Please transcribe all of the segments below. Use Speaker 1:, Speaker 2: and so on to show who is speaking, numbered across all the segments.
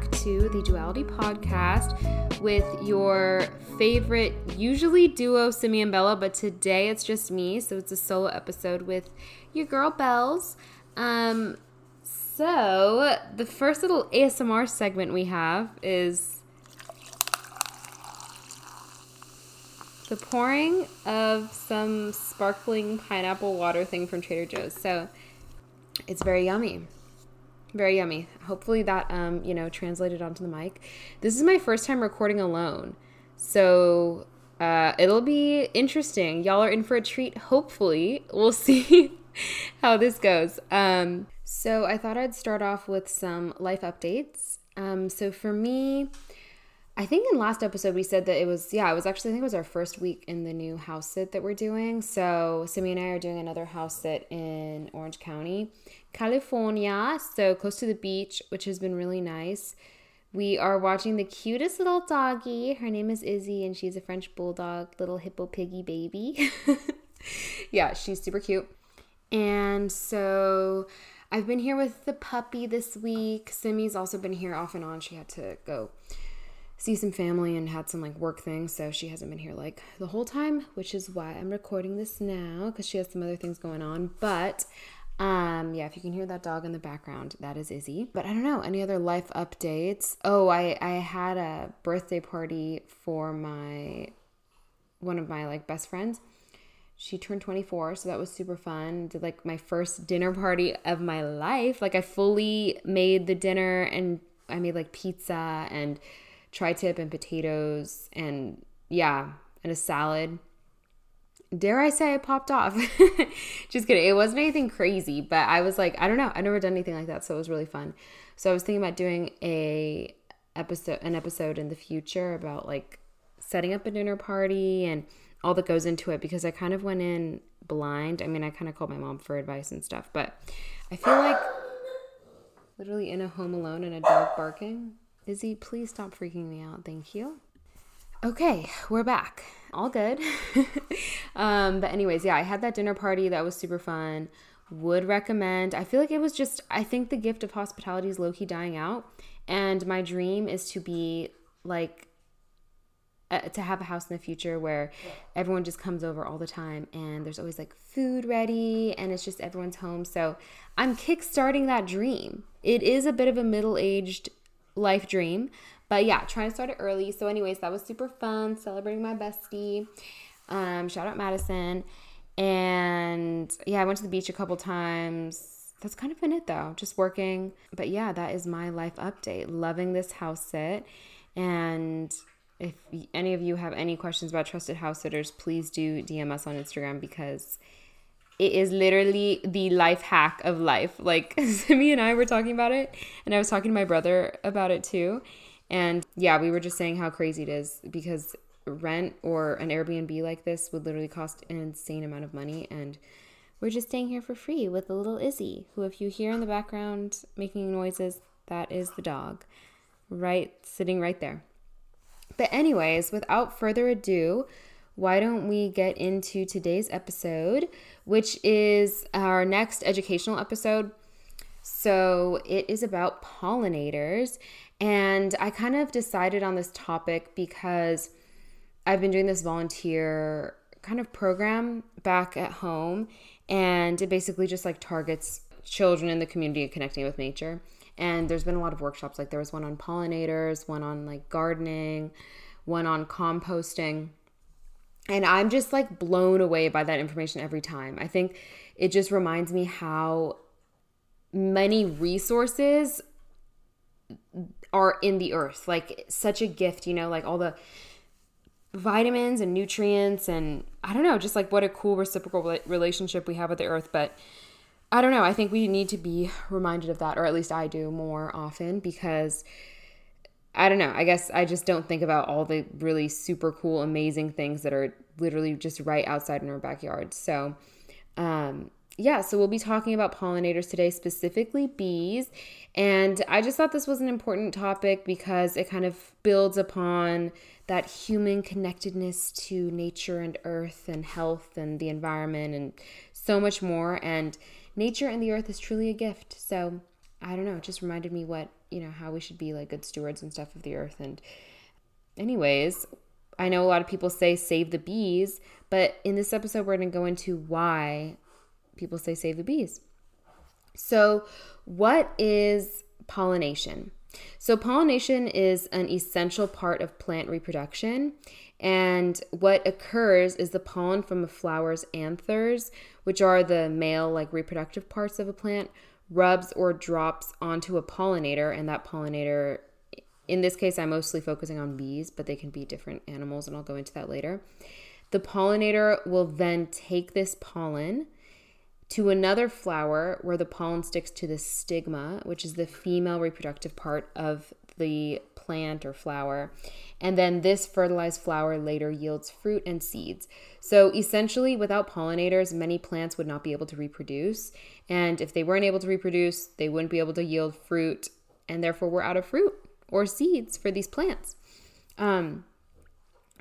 Speaker 1: back to the Duality Podcast with your favorite, usually duo Simi and Bella, but today it's just me, so it's a solo episode with your girl Bells. Um, so the first little ASMR segment we have is the pouring of some sparkling pineapple water thing from Trader Joe's. So it's very yummy. Very yummy. Hopefully that um, you know, translated onto the mic. This is my first time recording alone. So uh, it'll be interesting. Y'all are in for a treat, hopefully. We'll see how this goes. Um, so I thought I'd start off with some life updates. Um, so for me, I think in last episode we said that it was yeah, it was actually I think it was our first week in the new house sit that we're doing. So Simi and I are doing another house sit in Orange County, California, so close to the beach, which has been really nice. We are watching the cutest little doggy. Her name is Izzy, and she's a French bulldog, little hippo piggy baby. yeah, she's super cute. And so I've been here with the puppy this week. Simi's also been here off and on. She had to go see some family and had some like work things, so she hasn't been here like the whole time, which is why I'm recording this now because she has some other things going on. But um, yeah, if you can hear that dog in the background, that is Izzy. But I don't know any other life updates. Oh, I I had a birthday party for my one of my like best friends. She turned 24, so that was super fun. Did like my first dinner party of my life. Like I fully made the dinner and I made like pizza and tri-tip and potatoes and yeah, and a salad. Dare I say I popped off? Just kidding. It wasn't anything crazy, but I was like, I don't know. I've never done anything like that, so it was really fun. So I was thinking about doing a episode an episode in the future about like setting up a dinner party and all that goes into it because I kind of went in blind. I mean, I kind of called my mom for advice and stuff, but I feel like literally in a home alone and a dog barking. Izzy, please stop freaking me out. Thank you. Okay, we're back. All good. um, but anyways, yeah, I had that dinner party that was super fun. Would recommend. I feel like it was just I think the gift of hospitality is low key dying out. And my dream is to be like to have a house in the future where everyone just comes over all the time and there's always like food ready and it's just everyone's home. So I'm kickstarting that dream. It is a bit of a middle aged life dream. But yeah, trying to start it early. So, anyways, that was super fun celebrating my bestie. Um, shout out Madison. And yeah, I went to the beach a couple times. That's kind of been it though, just working. But yeah, that is my life update. Loving this house sit. And if any of you have any questions about trusted house sitters, please do DM us on Instagram because it is literally the life hack of life. Like me and I were talking about it, and I was talking to my brother about it too. And yeah, we were just saying how crazy it is because rent or an Airbnb like this would literally cost an insane amount of money. And we're just staying here for free with the little Izzy, who, if you hear in the background making noises, that is the dog, right, sitting right there. But, anyways, without further ado, why don't we get into today's episode, which is our next educational episode? So, it is about pollinators. And I kind of decided on this topic because I've been doing this volunteer kind of program back at home. And it basically just like targets children in the community and connecting with nature. And there's been a lot of workshops. Like there was one on pollinators, one on like gardening, one on composting and I'm just like blown away by that information every time. I think it just reminds me how many resources are in the earth. Like such a gift, you know, like all the vitamins and nutrients and I don't know, just like what a cool reciprocal relationship we have with the earth, but I don't know, I think we need to be reminded of that or at least I do more often because I don't know. I guess I just don't think about all the really super cool, amazing things that are literally just right outside in our backyard. So, um, yeah, so we'll be talking about pollinators today, specifically bees. And I just thought this was an important topic because it kind of builds upon that human connectedness to nature and earth and health and the environment and so much more. And nature and the earth is truly a gift. So I don't know, it just reminded me what you know, how we should be like good stewards and stuff of the earth. And, anyways, I know a lot of people say save the bees, but in this episode, we're going to go into why people say save the bees. So, what is pollination? So, pollination is an essential part of plant reproduction. And what occurs is the pollen from a flower's anthers, which are the male, like reproductive parts of a plant, rubs or drops onto a pollinator, and that pollinator in this case, I'm mostly focusing on bees, but they can be different animals, and I'll go into that later. The pollinator will then take this pollen to another flower where the pollen sticks to the stigma, which is the female reproductive part of the plant or flower. And then this fertilized flower later yields fruit and seeds. So essentially, without pollinators, many plants would not be able to reproduce. And if they weren't able to reproduce, they wouldn't be able to yield fruit, and therefore, we're out of fruit or seeds for these plants. Um,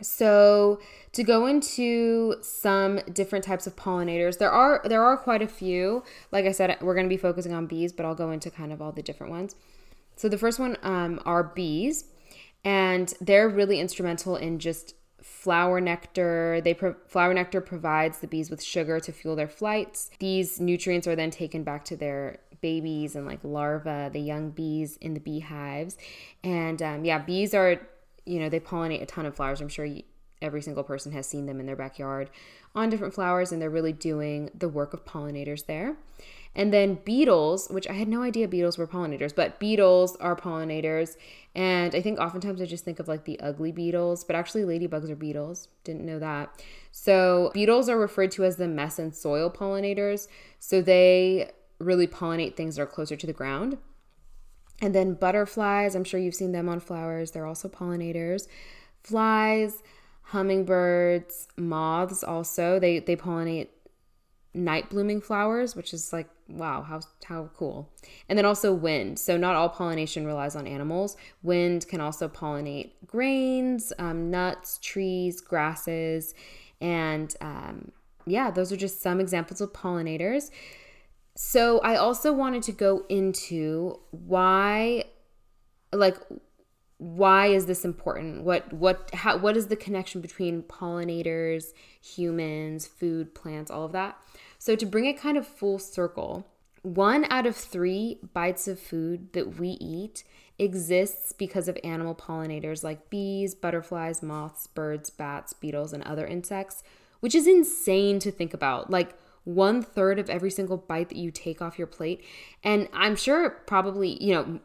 Speaker 1: so to go into some different types of pollinators, there are there are quite a few. Like I said, we're going to be focusing on bees, but I'll go into kind of all the different ones. So the first one um, are bees, and they're really instrumental in just flower nectar. They pro- flower nectar provides the bees with sugar to fuel their flights. These nutrients are then taken back to their babies and like larvae, the young bees in the beehives. And um, yeah, bees are, you know, they pollinate a ton of flowers. I'm sure you, every single person has seen them in their backyard on different flowers, and they're really doing the work of pollinators there. And then beetles, which I had no idea beetles were pollinators, but beetles are pollinators. And I think oftentimes I just think of like the ugly beetles, but actually ladybugs are beetles. Didn't know that. So beetles are referred to as the mess and soil pollinators. So they really pollinate things that are closer to the ground. And then butterflies, I'm sure you've seen them on flowers. They're also pollinators. Flies, hummingbirds, moths also. They they pollinate night blooming flowers, which is like wow, how how cool. And then also wind. So not all pollination relies on animals. Wind can also pollinate grains, um, nuts, trees, grasses, and um, yeah, those are just some examples of pollinators. So I also wanted to go into why like why is this important? What what how what is the connection between pollinators, humans, food, plants, all of that? So to bring it kind of full circle, one out of 3 bites of food that we eat exists because of animal pollinators like bees, butterflies, moths, birds, bats, beetles, and other insects, which is insane to think about. Like one third of every single bite that you take off your plate. And I'm sure probably, you know,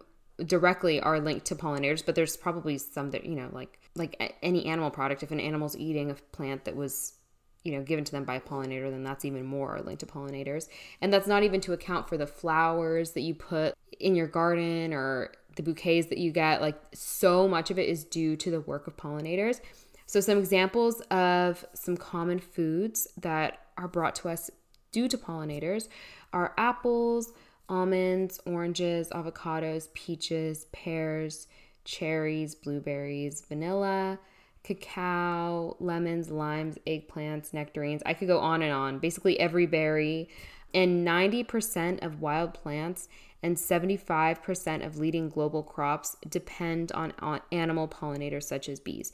Speaker 1: directly are linked to pollinators, but there's probably some that, you know, like like any animal product, if an animal's eating a plant that was you know given to them by a pollinator then that's even more linked to pollinators. And that's not even to account for the flowers that you put in your garden or the bouquets that you get like so much of it is due to the work of pollinators. So some examples of some common foods that are brought to us due to pollinators are apples, almonds, oranges, avocados, peaches, pears, cherries, blueberries, vanilla, cacao, lemons, limes, eggplants, nectarines. I could go on and on. Basically, every berry. And 90% of wild plants and 75% of leading global crops depend on, animal pollinators such as bees.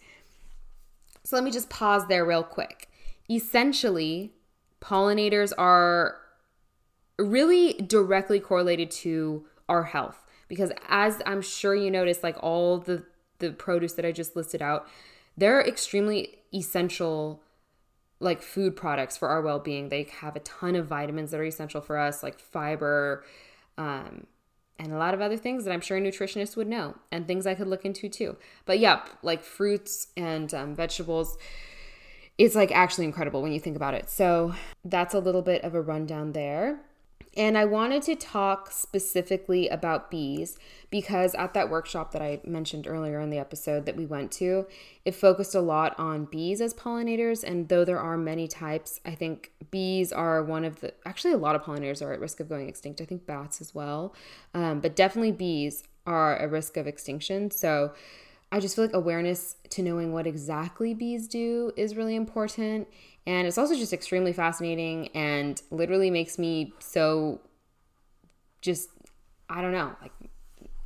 Speaker 1: So let me just pause there real quick. Essentially, pollinators are really directly correlated to our health because as I'm sure you noticed like all the the produce that I just listed out they're extremely essential like food products for our well-being they have a ton of vitamins that are essential for us like fiber um, and a lot of other things that I'm sure nutritionists would know and things I could look into too. But yeah, like fruits and um, vegetables, it's like actually incredible when you think about it. So that's a little bit of a rundown there. And I wanted to talk specifically about bees because at that workshop that I mentioned earlier in the episode that we went to, it focused a lot on bees as pollinators. And though there are many types, I think bees are one of the, actually, a lot of pollinators are at risk of going extinct. I think bats as well. Um, but definitely bees are a risk of extinction. So I just feel like awareness to knowing what exactly bees do is really important. And it's also just extremely fascinating and literally makes me so just, I don't know, like,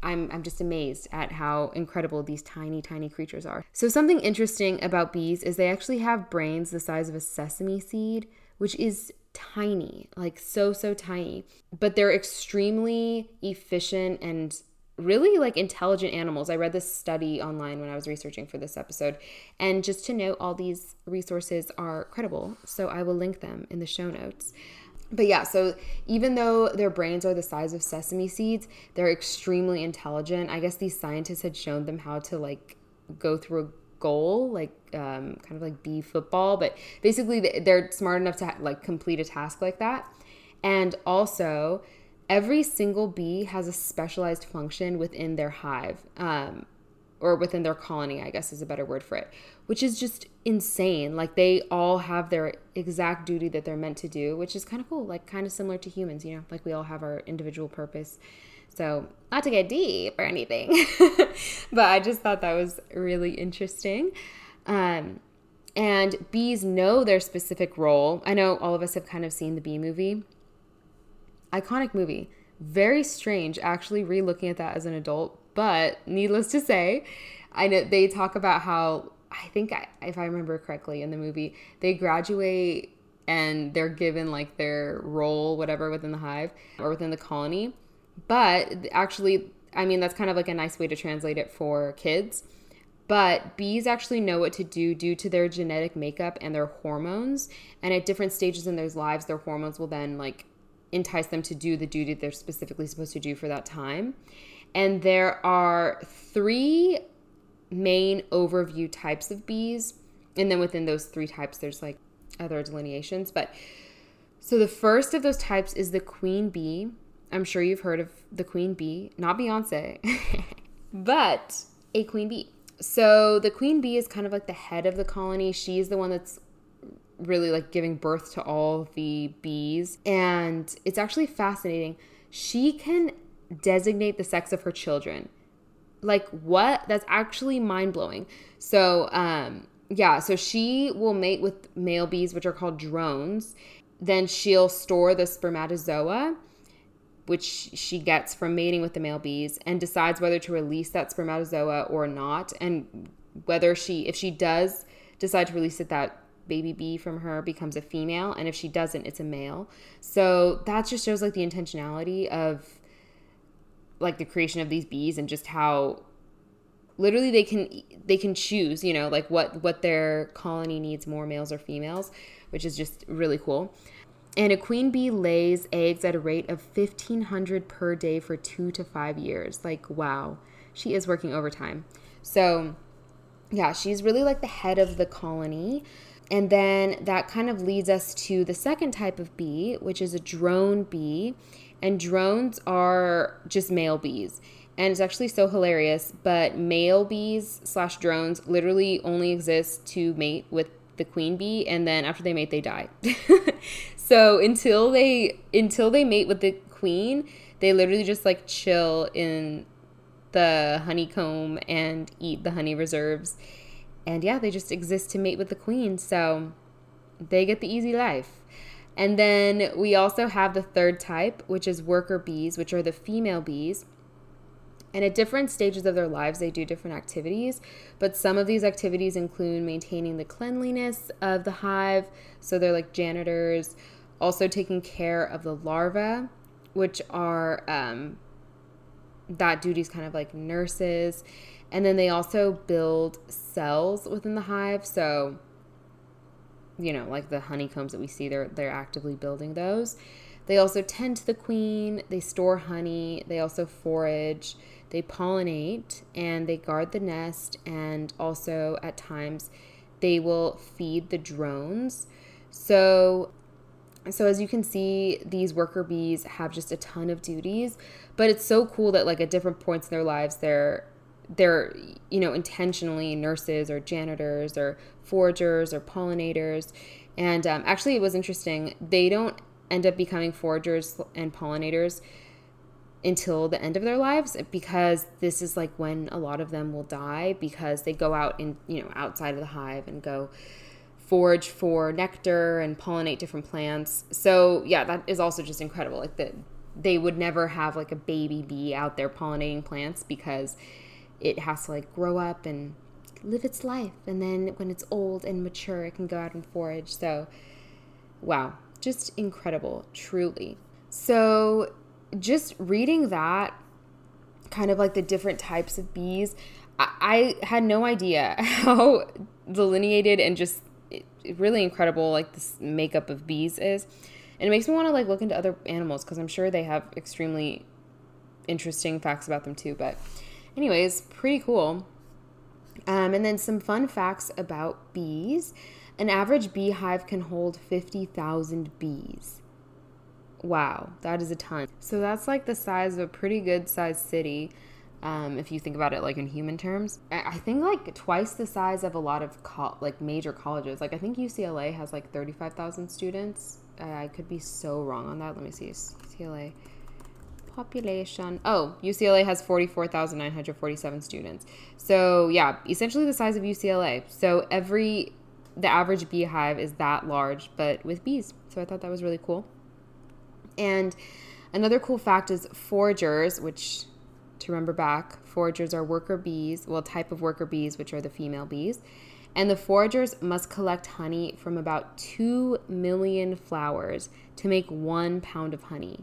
Speaker 1: I'm, I'm just amazed at how incredible these tiny, tiny creatures are. So, something interesting about bees is they actually have brains the size of a sesame seed, which is tiny, like so, so tiny. But they're extremely efficient and really like intelligent animals. I read this study online when I was researching for this episode. And just to note, all these resources are credible. So I will link them in the show notes. But yeah, so even though their brains are the size of sesame seeds, they're extremely intelligent. I guess these scientists had shown them how to like go through a goal, like um, kind of like bee football, but basically they're smart enough to like complete a task like that. And also, every single bee has a specialized function within their hive um, or within their colony i guess is a better word for it which is just insane. Like they all have their exact duty that they're meant to do which is kind of cool like kind of similar to humans you know? Like we all have our individual purpose. So not to get deep or anything but i just thought that was really interesting. Um, and bees know their specific role. I know all of us have kind of seen the bee movie iconic movie. Very strange actually re-looking at that as an adult, but needless to say, I know they talk about how I think I, if I remember correctly in the movie, they graduate and they're given like their role whatever within the hive or within the colony. But actually, I mean that's kind of like a nice way to translate it for kids. But bees actually know what to do due to their genetic makeup and their hormones. And at different stages in their lives, their hormones will then like entice them to do the duty they're specifically supposed to do for that time. And there are three main overview types of bees. And then within those three types, there's like other delineations. But so the first of those types is the queen bee. I'm sure you've heard of the queen bee, not Beyonce, but a queen bee. So the queen bee is kind of like the head of the colony. She's the one that's really like giving birth to all the bees. And it's actually fascinating. She can designate the sex of her children. Like, what? That's actually mind blowing. So, um, yeah, so she will mate with male bees, which are called drones. Then she'll store the spermatozoa, which she gets from mating with the male bees, and decides whether to release that spermatozoa or not. And whether she, if she does decide to release it, that baby bee from her becomes a female and if she doesn't it's a male. So that just shows like the intentionality of like the creation of these bees and just how literally they can they can choose you know like what what their colony needs more males or females which is just really cool. And a queen bee lays eggs at a rate of 1500 per day for 2 to 5 years. Like wow. She is working overtime. So yeah she's really like the head of the colony and then that kind of leads us to the second type of bee, which is a drone bee. And drones are just male bees. And it's actually so hilarious, but male bees slash drones literally only exist to mate with the queen bee and then after they mate they die. so until they until they mate with the queen, they literally just like chill in the honeycomb and eat the honey reserves and yeah, they just exist to mate with the queen. So they get the easy life. And then we also have the third type, which is worker bees, which are the female bees. And at different stages of their lives, they do different activities. But some of these activities include maintaining the cleanliness of the hive. So they're like janitors, also taking care of the larvae, which are um, that duty is kind of like nurses. And then they also build cells within the hive. So, you know, like the honeycombs that we see, they're they're actively building those. They also tend to the queen, they store honey, they also forage, they pollinate, and they guard the nest, and also at times they will feed the drones. So so as you can see, these worker bees have just a ton of duties, but it's so cool that like at different points in their lives they're they're you know intentionally nurses or janitors or foragers or pollinators. And um, actually it was interesting. They don't end up becoming foragers and pollinators until the end of their lives because this is like when a lot of them will die because they go out in you know outside of the hive and go forage for nectar and pollinate different plants. So yeah that is also just incredible like that they would never have like a baby bee out there pollinating plants because it has to like grow up and live its life. And then when it's old and mature it can go out and forage. So wow just incredible truly. So just reading that kind of like the different types of bees i, I had no idea how delineated and just really incredible like this makeup of bees is. And it makes me want to like look into other animals because i'm sure they have extremely interesting facts about them too but anyways pretty cool um, and then some fun facts about bees an average beehive can hold 50000 bees wow that is a ton so that's like the size of a pretty good sized city um, if you think about it like in human terms. I think like twice the size of a lot of co- like major colleges. Like I think UCLA has like 35,000 students. I could be so wrong on that. Let me see. UCLA population. Oh, UCLA has 44,947 students. So, yeah, essentially the size of UCLA. So, every the average beehive is that large but with bees. So, I thought that was really cool. And another cool fact is foragers, which to remember back, foragers are worker bees, well, type of worker bees, which are the female bees. And the foragers must collect honey from about 2 million flowers to make one pound of honey.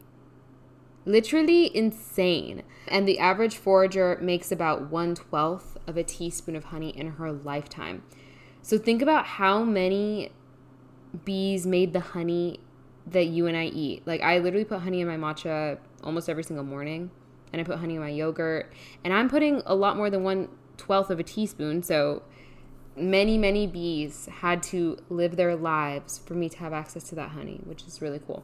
Speaker 1: Literally insane. And the average forager makes about one twelfth of a teaspoon of honey in her lifetime. So think about how many bees made the honey that you and I eat. Like, I literally put honey in my matcha almost every single morning and I put honey in my yogurt. And I'm putting a lot more than one twelfth of a teaspoon. So many, many bees had to live their lives for me to have access to that honey, which is really cool.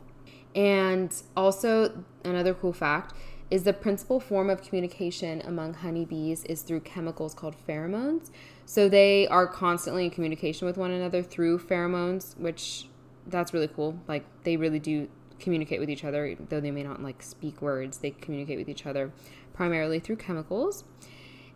Speaker 1: And also, another cool fact is the principal form of communication among honeybees is through chemicals called pheromones. So they are constantly in communication with one another through pheromones, which that's really cool. Like they really do communicate with each other, though they may not like speak words, they communicate with each other primarily through chemicals.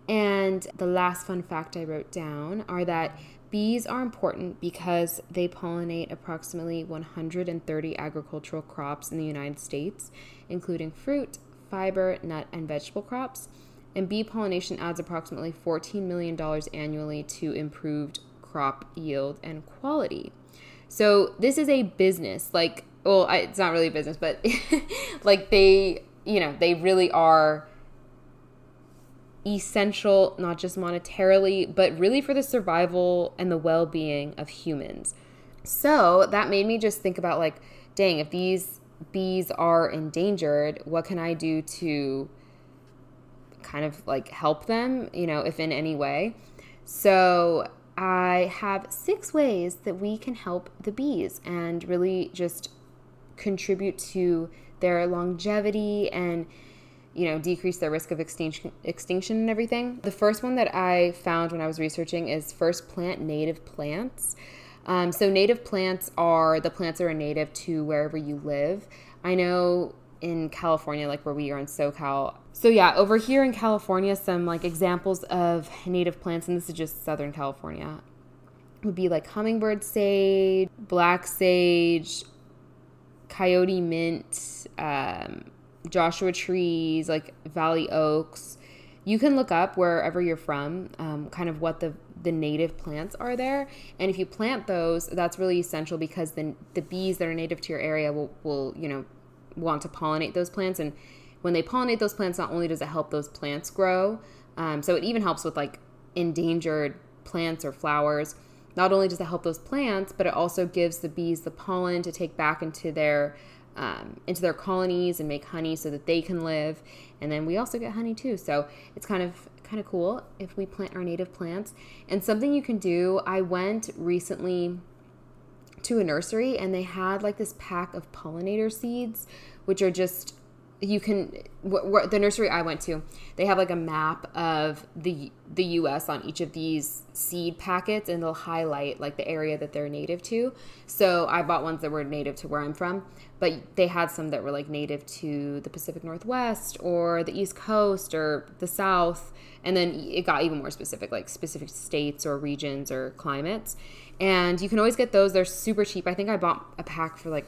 Speaker 1: And the last fun fact I wrote down are that bees are important because they pollinate approximately 130 agricultural crops in the United States, including fruit, fiber, nut, and vegetable crops. And bee pollination adds approximately $14 million annually to improved crop yield and quality. So, this is a business. Like, well, it's not really a business, but like they, you know, they really are essential, not just monetarily, but really for the survival and the well being of humans. So that made me just think about like, dang, if these bees are endangered, what can I do to kind of like help them, you know, if in any way? So I have six ways that we can help the bees and really just contribute to their longevity and you know decrease their risk of extinction extinction and everything. The first one that i found when i was researching is first plant native plants. Um, so native plants are the plants that are native to wherever you live. I know in california like where we are in socal. So yeah over here in california some like examples of native plants and this is just southern california would be like hummingbird sage black sage coyote mint, um, Joshua trees, like valley oaks. You can look up wherever you're from, um, kind of what the the native plants are there. And if you plant those, that's really essential because then the bees that are native to your area will, will you know want to pollinate those plants. And when they pollinate those plants, not only does it help those plants grow, um, so it even helps with like endangered plants or flowers not only does it help those plants, but it also gives the bees the pollen to take back into their um, into their colonies and make honey so that they can live. And then we also get honey too. So it's kind of kind of cool if we plant our native plants. And something you can do, I went recently to a nursery and they had like this pack of pollinator seeds, which are just you can the nursery I went to, they have like a map of the the US on each of these seed packets and they'll highlight like the area that they're native to. So I bought ones that were native to where I'm from, but they had some that were like native to the Pacific Northwest or the East Coast or the South, and then it got even more specific like specific states or regions or climates. And you can always get those. They're super cheap. I think I bought a pack for like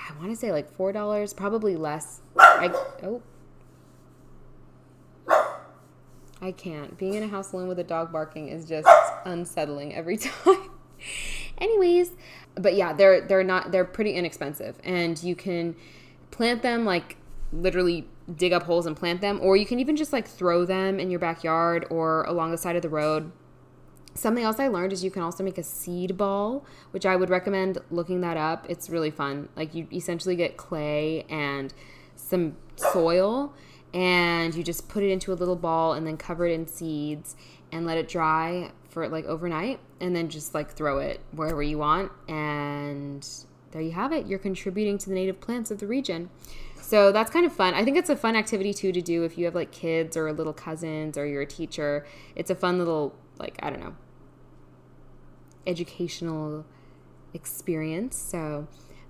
Speaker 1: I want to say like $4, probably less I oh. I can't. Being in a house alone with a dog barking is just unsettling every time. Anyways, but yeah, they're they're not they're pretty inexpensive and you can plant them like literally dig up holes and plant them or you can even just like throw them in your backyard or along the side of the road. Something else I learned is you can also make a seed ball, which I would recommend looking that up. It's really fun. Like you essentially get clay and some soil and you just put it into a little ball and then cover it in seeds and let it dry for like overnight and then just like throw it wherever you want and there you have it. You're contributing to the native plants of the region. So that's kind of fun. I think it's a fun activity too to do if you have like kids or little cousins or you're a teacher. It's a fun little like i don't know educational experience. So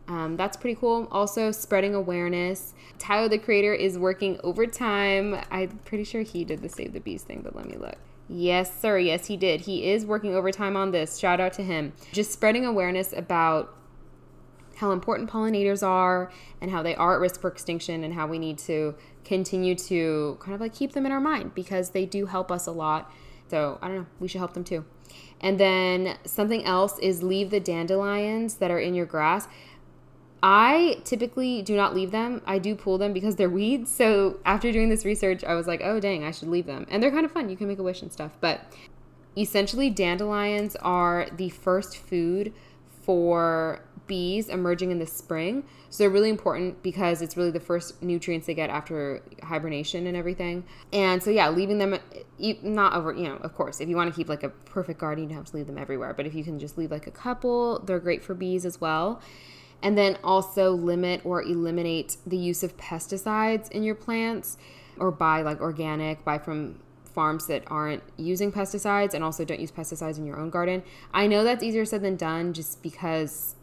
Speaker 1: um, that's pretty cool. Also, spreading awareness. Tyler, the creator, is working overtime. I'm pretty sure he did the Save the Bees thing, but let me look. Yes, sir. Yes, he did. He is working overtime on this. Shout out to him. Just spreading awareness about how important pollinators are and how they are at risk for extinction and how we need to continue to kind of like keep them in our mind because they do help us a lot. So, I don't know, we should help them too. And then something else is leave the dandelions that are in your grass. I typically do not leave them. I do pull them because they're weeds. So after doing this research, I was like, oh, dang, I should leave them. And they're kind of fun. You can make a wish and stuff. But essentially, dandelions are the first food for bees emerging in the spring. So they're really important because it's really the first nutrients they get after hibernation and everything. And so, yeah, leaving them not over, you know, of course, if you want to keep like a perfect garden, you have to leave them everywhere. But if you can just leave like a couple, they're great for bees as well and then also limit or eliminate the use of pesticides in your plants or buy like organic, buy from farms that aren't using pesticides and also don't use pesticides in your own garden. I know that's easier said than done just because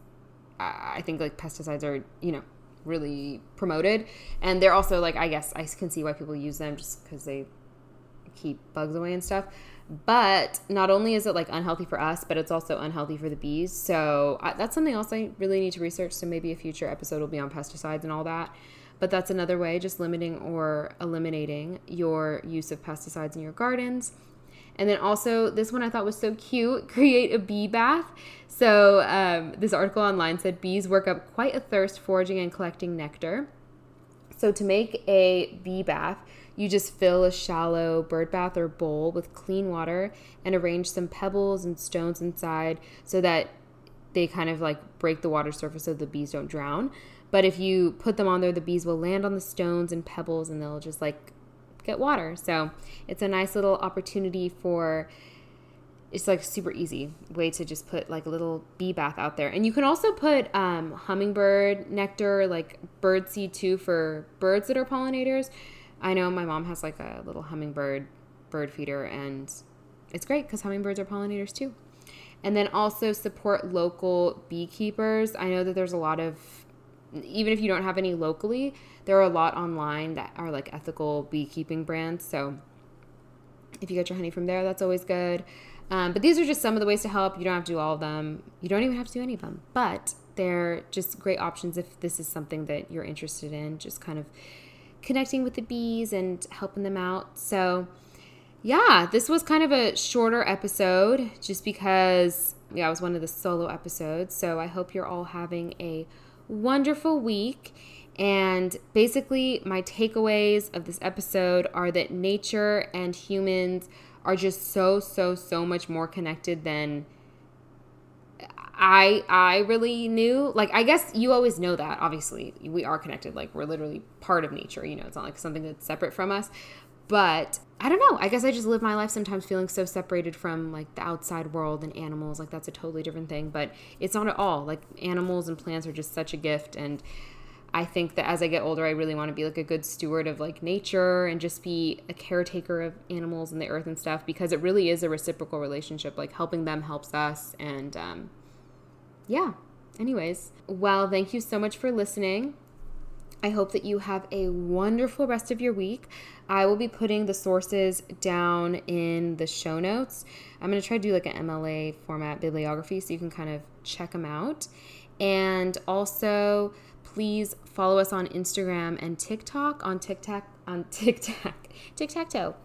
Speaker 1: I think like pesticides are, you know, really promoted and they're also like I guess I can see why people use them just cuz they keep bugs away and stuff. But not only is it like unhealthy for us, but it's also unhealthy for the bees. So I, that's something else I really need to research. So maybe a future episode will be on pesticides and all that. But that's another way, just limiting or eliminating your use of pesticides in your gardens. And then also, this one I thought was so cute create a bee bath. So, um, this article online said bees work up quite a thirst foraging and collecting nectar. So, to make a bee bath, you just fill a shallow bird bath or bowl with clean water and arrange some pebbles and stones inside so that they kind of like break the water surface so the bees don't drown. But if you put them on there, the bees will land on the stones and pebbles and they'll just like get water. So it's a nice little opportunity for it's like super easy way to just put like a little bee bath out there. And you can also put um, hummingbird nectar, like bird seed too, for birds that are pollinators. I know my mom has like a little hummingbird bird feeder, and it's great because hummingbirds are pollinators too. And then also support local beekeepers. I know that there's a lot of, even if you don't have any locally, there are a lot online that are like ethical beekeeping brands. So if you get your honey from there, that's always good. Um, but these are just some of the ways to help. You don't have to do all of them. You don't even have to do any of them. But they're just great options if this is something that you're interested in. Just kind of connecting with the bees and helping them out. So, yeah, this was kind of a shorter episode just because, yeah, it was one of the solo episodes. So, I hope you're all having a wonderful week. And basically, my takeaways of this episode are that nature and humans are just so, so, so much more connected than I I really knew. Like I guess you always know that. Obviously, we are connected. Like we're literally part of nature. You know, it's not like something that's separate from us. But I don't know. I guess I just live my life sometimes feeling so separated from like the outside world and animals. Like that's a totally different thing. But it's not at all. Like animals and plants are just such a gift and. I think that as I get older, I really want to be like a good steward of like nature and just be a caretaker of animals and the earth and stuff because it really is a reciprocal relationship. Like helping them helps us, and um, yeah. Anyways, well, thank you so much for listening. I hope that you have a wonderful rest of your week. I will be putting the sources down in the show notes. I'm going to try to do like an MLA format bibliography so you can kind of check them out. And also, please follow us on Instagram and TikTok. On TikTok, on TikTok, tic tac toe.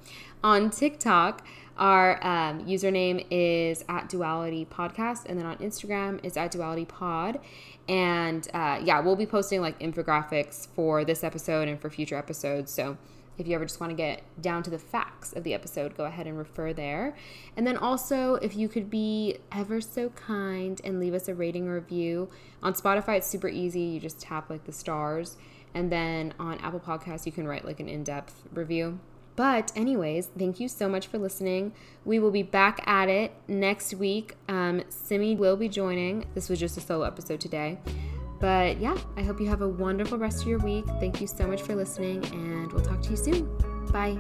Speaker 1: On TikTok, our um, username is at Duality Podcast, and then on Instagram is at Duality Pod. And uh, yeah, we'll be posting like infographics for this episode and for future episodes. So if you ever just want to get down to the facts of the episode, go ahead and refer there. And then also, if you could be ever so kind and leave us a rating or review on Spotify, it's super easy. You just tap like the stars, and then on Apple Podcasts, you can write like an in depth review. But, anyways, thank you so much for listening. We will be back at it next week. Um, Simi will be joining. This was just a solo episode today. But yeah, I hope you have a wonderful rest of your week. Thank you so much for listening, and we'll talk to you soon. Bye.